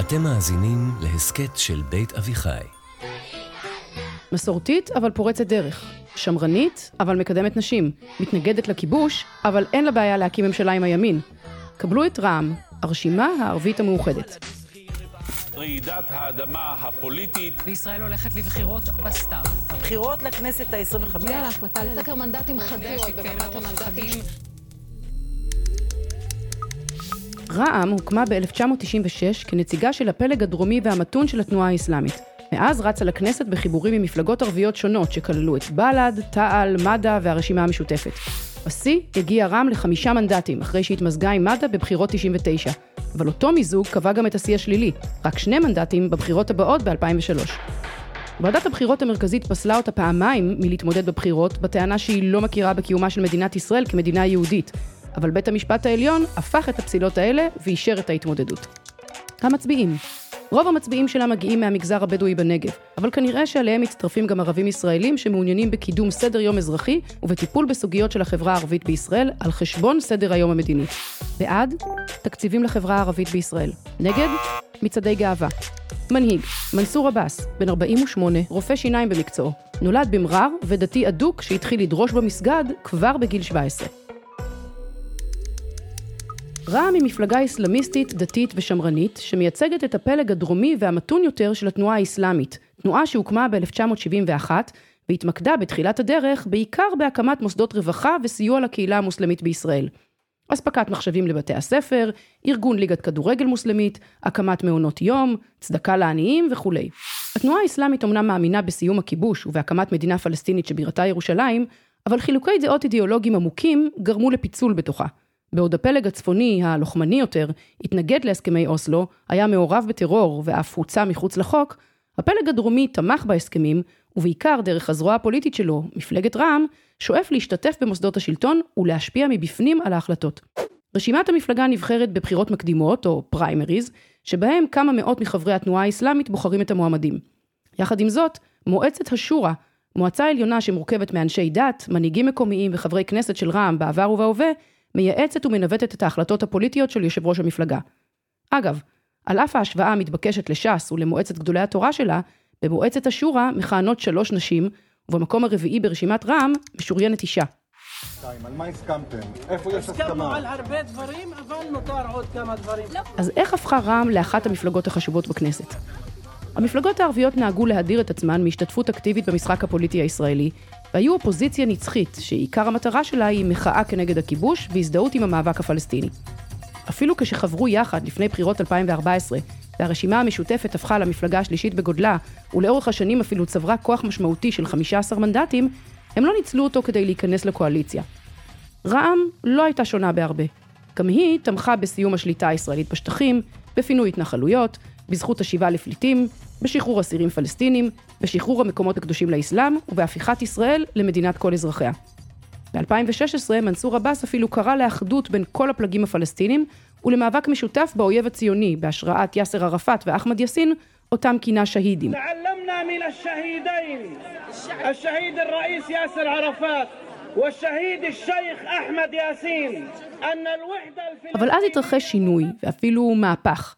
אתם מאזינים להסכת של בית אביחי. מסורתית, אבל פורצת דרך. שמרנית, אבל מקדמת נשים. מתנגדת לכיבוש, אבל אין לה בעיה להקים ממשלה עם הימין. קבלו את רע"מ, הרשימה הערבית המאוחדת. רעידת האדמה הפוליטית. וישראל הולכת לבחירות בסתיו. הבחירות לכנסת ה-25. יאללה, החלטה לסקר מנדטים חדש רע"מ הוקמה ב-1996 כנציגה של הפלג הדרומי והמתון של התנועה האסלאמית. מאז רצה לכנסת בחיבורים עם מפלגות ערביות שונות שכללו את בל"ד, תע"ל, מד"ע והרשימה המשותפת. בשיא הגיע רע"מ לחמישה מנדטים, אחרי שהתמזגה עם מד"ע בבחירות 99. אבל אותו מיזוג קבע גם את השיא השלילי, רק שני מנדטים בבחירות הבאות ב-2003. ועדת הבחירות המרכזית פסלה אותה פעמיים מלהתמודד בבחירות, בטענה שהיא לא מכירה בקיומה של מדינת ישראל כמדינה יהודית. אבל בית המשפט העליון הפך את הפסילות האלה ואישר את ההתמודדות. המצביעים רוב המצביעים שלה מגיעים מהמגזר הבדואי בנגב, אבל כנראה שעליהם מצטרפים גם ערבים ישראלים שמעוניינים בקידום סדר יום אזרחי ובטיפול בסוגיות של החברה הערבית בישראל על חשבון סדר היום המדיני. בעד, תקציבים לחברה הערבית בישראל. נגד, מצעדי גאווה. מנהיג, מנסור עבאס, בן 48, רופא שיניים במקצועו. נולד במרר ודתי אדוק שהתחיל לדרוש במסגד כבר בגיל 17. רע"מ היא מפלגה אסלאמיסטית, דתית ושמרנית, שמייצגת את הפלג הדרומי והמתון יותר של התנועה האסלאמית, תנועה שהוקמה ב-1971 והתמקדה בתחילת הדרך בעיקר בהקמת מוסדות רווחה וסיוע לקהילה המוסלמית בישראל. אספקת מחשבים לבתי הספר, ארגון ליגת כדורגל מוסלמית, הקמת מעונות יום, צדקה לעניים וכולי. התנועה האסלאמית אומנם מאמינה בסיום הכיבוש ובהקמת מדינה פלסטינית שבירתה ירושלים, אבל חילוקי דעות אידיאולוגיים עמוקים גרמו לפיצול בתוכה. בעוד הפלג הצפוני, הלוחמני יותר, התנגד להסכמי אוסלו, היה מעורב בטרור ואף הוצא מחוץ לחוק, הפלג הדרומי תמך בהסכמים, ובעיקר דרך הזרוע הפוליטית שלו, מפלגת רע"מ, שואף להשתתף במוסדות השלטון ולהשפיע מבפנים על ההחלטות. רשימת המפלגה נבחרת בבחירות מקדימות, או פריימריז, שבהם כמה מאות מחברי התנועה האסלאמית בוחרים את המועמדים. יחד עם זאת, מועצת השורא, מועצה עליונה שמורכבת מאנשי דת, מנהיגים מקומיים וחברי כנסת של רע"מ בעבר ובהווה, מייעצת ומנווטת את ההחלטות הפוליטיות של יושב ראש המפלגה. אגב, על אף ההשוואה המתבקשת לש"ס ולמועצת גדולי התורה שלה, במועצת השורא מכהנות שלוש נשים, ובמקום הרביעי ברשימת רע"מ משוריינת אישה. על מה הסכמתם? איפה יש הסכמה? הסכמנו על הרבה דברים, אבל נותר עוד כמה דברים. אז איך הפכה רע"מ לאחת המפלגות החשובות בכנסת? המפלגות הערביות נהגו להדיר את עצמן מהשתתפות אקטיבית במשחק הפוליטי הישראלי, והיו אופוזיציה נצחית, שעיקר המטרה שלה היא מחאה כנגד הכיבוש והזדהות עם המאבק הפלסטיני. אפילו כשחברו יחד לפני בחירות 2014, והרשימה המשותפת הפכה למפלגה השלישית בגודלה, ולאורך השנים אפילו צברה כוח משמעותי של 15 מנדטים, הם לא ניצלו אותו כדי להיכנס לקואליציה. רע"מ לא הייתה שונה בהרבה. גם היא תמכה בסיום השליטה הישראלית בשטחים, בפינוי התנחלויות, בזכות השיבה לפליטים, בשחרור אסירים פלסטינים, בשחרור המקומות הקדושים לאסלאם ובהפיכת ישראל למדינת כל אזרחיה. ב-2016 מנסור עבאס אפילו קרא לאחדות בין כל הפלגים הפלסטינים ולמאבק משותף באויב הציוני בהשראת יאסר ערפאת ואחמד יאסין, אותם כינה שהידים. الشهيد الرئيس ياسر عرفات والشهيد الشيخ أحمد ياسين أن الوحدة אבל אז התרחש שינוי, ואפילו מהפך.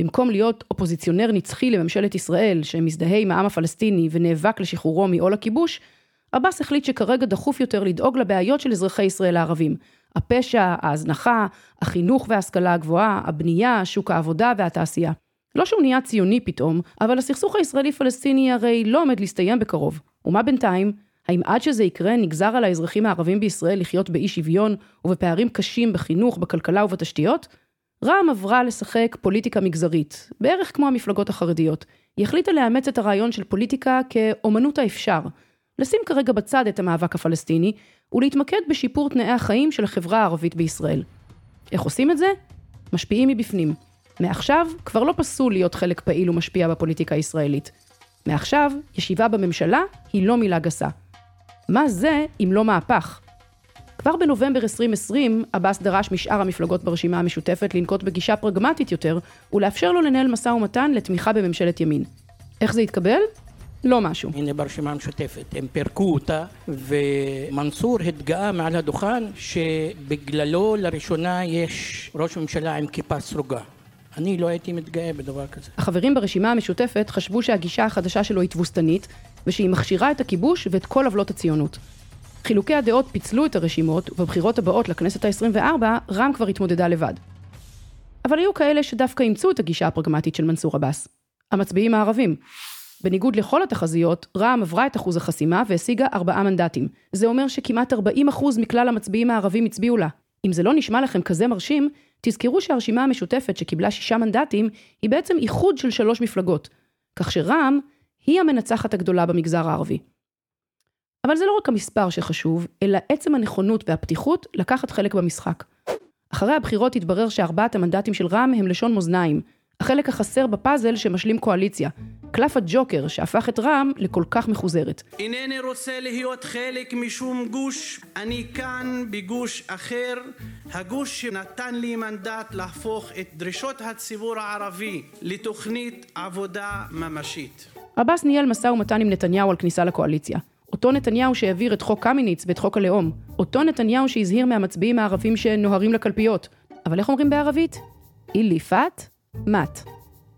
במקום להיות אופוזיציונר נצחי לממשלת ישראל, שמזדהה עם העם הפלסטיני ונאבק לשחרורו מעול הכיבוש, עבאס החליט שכרגע דחוף יותר לדאוג לבעיות של אזרחי ישראל הערבים. הפשע, ההזנחה, החינוך וההשכלה הגבוהה, הבנייה, שוק העבודה והתעשייה. לא שהוא נהיה ציוני פתאום, אבל הסכסוך הישראלי-פלסטיני הרי לא עומד להסתיים בקרוב. ומה בינתיים? האם עד שזה יקרה נגזר על האזרחים הערבים בישראל לחיות באי שוויון ובפערים קשים בחינוך, בכלכלה ובתשתיות? רע"מ עברה לשחק פוליטיקה מגזרית, בערך כמו המפלגות החרדיות. היא החליטה לאמץ את הרעיון של פוליטיקה כאומנות האפשר, לשים כרגע בצד את המאבק הפלסטיני, ולהתמקד בשיפור תנאי החיים של החברה הערבית בישראל. איך עושים את זה? משפיעים מבפנים. מעכשיו כבר לא פסול להיות חלק פעיל ומשפיע בפוליטיקה הישראלית. מעכשיו, ישיבה בממשלה היא לא מילה גסה. מה זה אם לא מהפך? כבר בנובמבר 2020, עבאס דרש משאר המפלגות ברשימה המשותפת לנקוט בגישה פרגמטית יותר, ולאפשר לו לנהל משא ומתן לתמיכה בממשלת ימין. איך זה יתקבל? לא משהו. הנה ברשימה המשותפת, הם פירקו אותה, ומנסור התגאה מעל הדוכן שבגללו לראשונה יש ראש ממשלה עם כיפה סרוגה. אני לא הייתי מתגאה בדבר כזה. החברים ברשימה המשותפת חשבו שהגישה החדשה שלו היא תבוסתנית, ושהיא מכשירה את הכיבוש ואת כל עוולות הציונות. חילוקי הדעות פיצלו את הרשימות, ובבחירות הבאות לכנסת ה-24, רע"מ כבר התמודדה לבד. אבל היו כאלה שדווקא אימצו את הגישה הפרגמטית של מנסור עבאס. המצביעים הערבים. בניגוד לכל התחזיות, רע"מ עברה את אחוז החסימה והשיגה ארבעה מנדטים. זה אומר שכמעט 40% מכלל המצביעים הערבים הצביעו לה. אם זה לא נשמע לכם כזה מרשים, תזכרו שהרשימה המשותפת שקיבלה שישה מנדטים, היא בעצם איחוד של שלוש מפלגות. כך שרע"מ היא המנצחת הגדולה במגזר הערבי. אבל זה לא רק המספר שחשוב, אלא עצם הנכונות והפתיחות לקחת חלק במשחק. אחרי הבחירות התברר שארבעת המנדטים של רע"מ הם לשון מאזניים, החלק החסר בפאזל שמשלים קואליציה, קלף הג'וקר שהפך את רע"מ לכל כך מחוזרת. אינני רוצה להיות חלק משום גוש, אני כאן בגוש אחר, הגוש שנתן לי מנדט להפוך את דרישות הציבור הערבי לתוכנית עבודה ממשית. עבאס ניהל משא ומתן עם נתניהו על כניסה לקואליציה. אותו נתניהו שהעביר את חוק קמיניץ ואת חוק הלאום. אותו נתניהו שהזהיר מהמצביעים הערבים שנוהרים לקלפיות. אבל איך אומרים בערבית? איליפת, מת.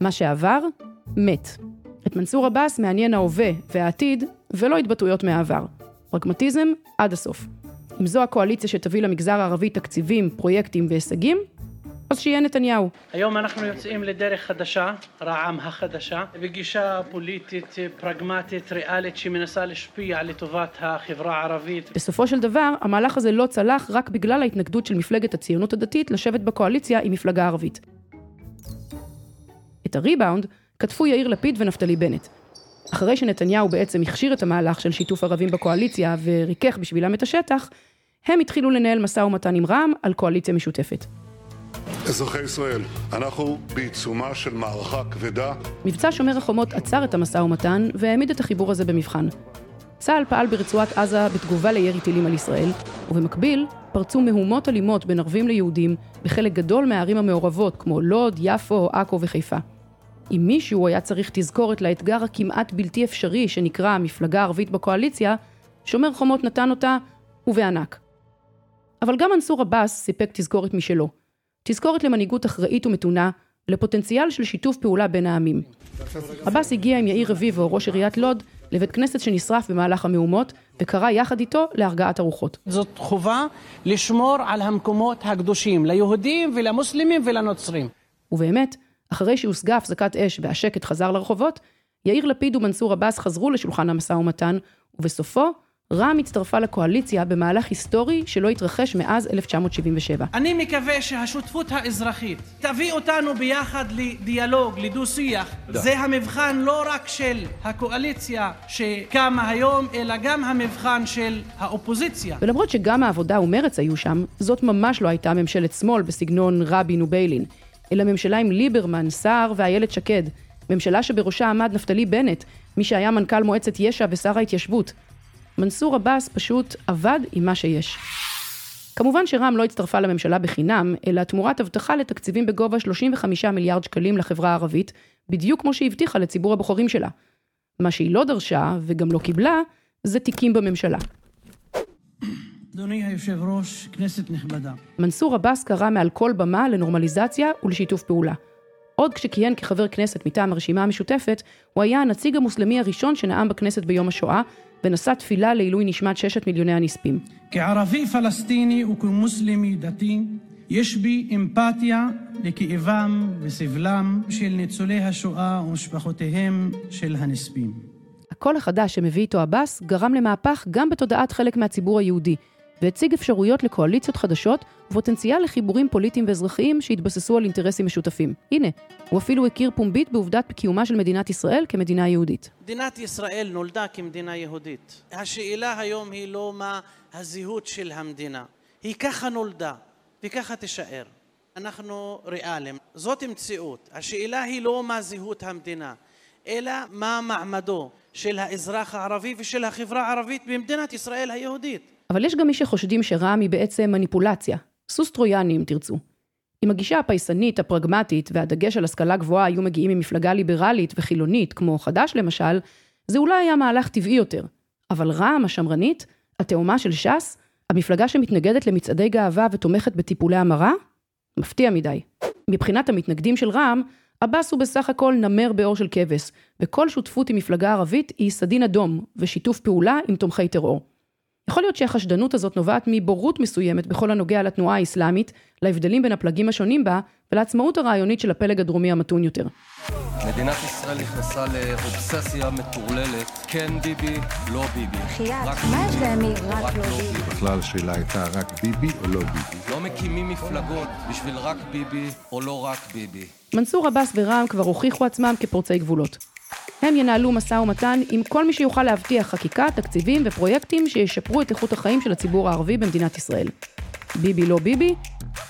מה שעבר, מת. את מנסור עבאס מעניין ההווה והעתיד, ולא התבטאויות מהעבר. פרגמטיזם עד הסוף. אם זו הקואליציה שתביא למגזר הערבי תקציבים, פרויקטים והישגים, אז שיהיה נתניהו. היום אנחנו יוצאים לדרך חדשה, רע"מ החדשה, בגישה פוליטית, פרגמטית, ריאלית, שמנסה להשפיע לטובת החברה הערבית. בסופו של דבר, המהלך הזה לא צלח רק בגלל ההתנגדות של מפלגת הציונות הדתית לשבת בקואליציה עם מפלגה ערבית. את הריבאונד כתבו יאיר לפיד ונפתלי בנט. אחרי שנתניהו בעצם הכשיר את המהלך של שיתוף ערבים בקואליציה וריכך בשבילם את השטח, הם התחילו לנהל משא ומתן עם רע"מ על קואליציה משותפת. אזרחי ישראל, אנחנו בעיצומה של מערכה כבדה. מבצע שומר החומות עצר את המשא ומתן והעמיד את החיבור הזה במבחן. צה"ל פעל ברצועת עזה בתגובה לירי טילים על ישראל, ובמקביל פרצו מהומות אלימות בין ערבים ליהודים בחלק גדול מהערים המעורבות כמו לוד, יפו, עכו וחיפה. אם מישהו היה צריך תזכורת לאתגר הכמעט בלתי אפשרי שנקרא המפלגה הערבית בקואליציה, שומר חומות נתן אותה, ובענק. אבל גם מנסור עבאס סיפק תזכורת משלו. תזכורת למנהיגות אחראית ומתונה, לפוטנציאל של שיתוף פעולה בין העמים. עבאס הגיע עם יאיר רביבו, ראש עיריית לוד, לבית כנסת שנשרף במהלך המהומות, וקרא יחד איתו להרגעת הרוחות. זאת חובה לשמור על המקומות הקדושים, ליהודים ולמוסלמים ולנוצרים. ובאמת, אחרי שהושגה הפסקת אש והשקט חזר לרחובות, יאיר לפיד ומנסור עבאס חזרו לשולחן המשא ומתן, ובסופו רע"מ הצטרפה לקואליציה במהלך היסטורי שלא התרחש מאז 1977. אני מקווה שהשותפות האזרחית תביא אותנו ביחד לדיאלוג, לדו-שיח. זה המבחן לא רק של הקואליציה שקמה היום, אלא גם המבחן של האופוזיציה. ולמרות שגם העבודה ומרץ היו שם, זאת ממש לא הייתה ממשלת שמאל בסגנון רבין וביילין, אלא ממשלה עם ליברמן, סער ואיילת שקד. ממשלה שבראשה עמד נפתלי בנט, מי שהיה מנכ"ל מועצת יש"ע ושר ההתיישבות. מנסור עבאס פשוט עבד עם מה שיש. כמובן שרע"מ לא הצטרפה לממשלה בחינם, אלא תמורת הבטחה לתקציבים בגובה 35 מיליארד שקלים לחברה הערבית, בדיוק כמו שהבטיחה לציבור הבוחרים שלה. מה שהיא לא דרשה, וגם לא קיבלה, זה תיקים בממשלה. אדוני היושב ראש, כנסת נכבדה. מנסור עבאס קרא מעל כל במה לנורמליזציה ולשיתוף פעולה. עוד כשכיהן כחבר כנסת מטעם הרשימה המשותפת, הוא היה הנציג המוסלמי הראשון שנאם בכנסת ביום השואה, ונשא תפילה לעילוי נשמת ששת מיליוני הנספים. כערבי פלסטיני וכמוסלמי דתי, יש בי אמפתיה לכאבם וסבלם של ניצולי השואה ומשפחותיהם של הנספים. הקול החדש שמביא איתו עבאס גרם למהפך גם בתודעת חלק מהציבור היהודי, והציג אפשרויות לקואליציות חדשות ופוטנציאל לחיבורים פוליטיים ואזרחיים שהתבססו על אינטרסים משותפים. הנה, הוא אפילו הכיר פומבית בעובדת קיומה של מדינת ישראל כמדינה יהודית. מדינת ישראל נולדה כמדינה יהודית. השאלה היום היא לא מה הזהות של המדינה, היא ככה נולדה וככה תישאר. אנחנו ריאליים, זאת מציאות. השאלה היא לא מה זהות המדינה, אלא מה מעמדו של האזרח הערבי ושל החברה הערבית במדינת ישראל היהודית. אבל יש גם מי שחושדים שרע"מ היא בעצם מניפולציה, סוס טרויאני אם תרצו. אם הגישה הפייסנית, הפרגמטית והדגש על השכלה גבוהה היו מגיעים ממפלגה ליברלית וחילונית, כמו חד"ש למשל, זה אולי היה מהלך טבעי יותר. אבל רע"מ השמרנית, התאומה של ש"ס, המפלגה שמתנגדת למצעדי גאווה ותומכת בטיפולי המרה? מפתיע מדי. מבחינת המתנגדים של רע"מ, עבאס הוא בסך הכל נמר באור של כבש, וכל שותפות עם מפלגה ערבית היא סדין אדום, ושיתוף פעולה עם תומכי טרור. יכול להיות שהחשדנות הזאת נובעת מבורות מסוימת בכל הנוגע לתנועה האסלאמית, להבדלים בין הפלגים השונים בה, ולעצמאות הרעיונית של הפלג הדרומי המתון יותר. מדינת ישראל נכנסה לאובססיה מטורללת, כן ביבי, לא ביבי. יש להם מרק לא ביבי? בכלל השאלה הייתה רק ביבי או לא ביבי. לא מקימים מפלגות בשביל רק ביבי או לא רק ביבי. מנסור עבאס ורע"מ כבר הוכיחו עצמם כפורצי גבולות. הם ינהלו משא ומתן עם כל מי שיוכל להבטיח חקיקה, תקציבים ופרויקטים שישפרו את איכות החיים של הציבור הערבי במדינת ישראל. ביבי לא ביבי,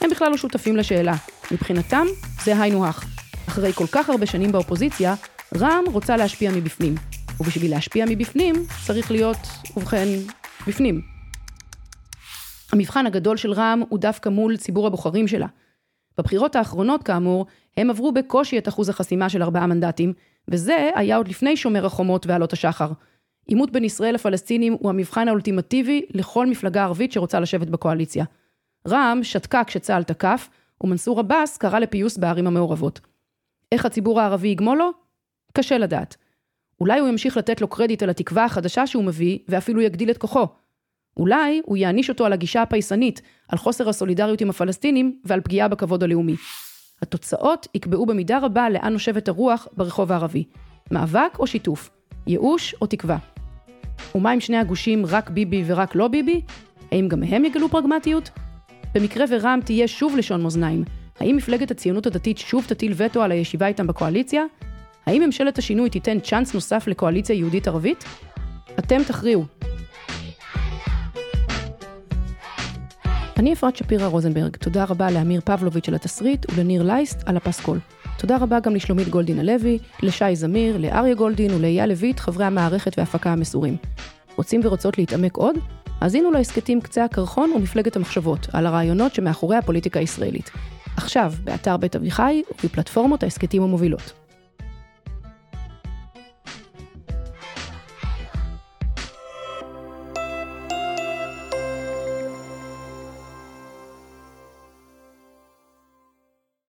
הם בכלל לא שותפים לשאלה. מבחינתם, זה היינו הך. אחרי כל כך הרבה שנים באופוזיציה, רע"מ רוצה להשפיע מבפנים. ובשביל להשפיע מבפנים, צריך להיות, ובכן, בפנים. המבחן הגדול של רע"מ הוא דווקא מול ציבור הבוחרים שלה. בבחירות האחרונות, כאמור, הם עברו בקושי את אחוז החסימה של ארבעה מנדטים, וזה היה עוד לפני שומר החומות ועלות השחר. עימות בין ישראל לפלסטינים הוא המבחן האולטימטיבי לכל מפלגה ערבית שרוצה לשבת בקואליציה. רע"מ שתקה כשצה"ל תקף, ומנסור עבאס קרא לפיוס בערים המעורבות. איך הציבור הערבי יגמול לו? קשה לדעת. אולי הוא ימשיך לתת לו קרדיט על התקווה החדשה שהוא מביא, ואפילו יגדיל את כוחו. אולי הוא יעניש אותו על הגישה הפייסנית, על חוסר הסולידריות עם הפלסטינים ועל פגיעה בכבוד הלאומי. התוצאות יקבעו במידה רבה לאן נושבת הרוח ברחוב הערבי. מאבק או שיתוף? ייאוש או תקווה? ומה עם שני הגושים רק ביבי ורק לא ביבי? האם גם הם יגלו פרגמטיות? במקרה ורע"מ תהיה שוב לשון מאזניים, האם מפלגת הציונות הדתית שוב תטיל וטו על הישיבה איתם בקואליציה? האם ממשלת השינוי תיתן צ'אנס נוסף לקואליציה יהודית-ערבית? אתם תכריעו. אני אפרת שפירא רוזנברג, תודה רבה לאמיר פבלוביץ' על התסריט ולניר לייסט על הפסקול. תודה רבה גם לשלומית גולדין הלוי, לשי זמיר, לאריה גולדין ולאייל לויט, חברי המערכת וההפקה המסורים. רוצים ורוצות להתעמק עוד? האזינו להסכתים קצה הקרחון ומפלגת המחשבות, על הרעיונות שמאחורי הפוליטיקה הישראלית. עכשיו, באתר בית אביחי ובפלטפורמות ההסכתים המובילות.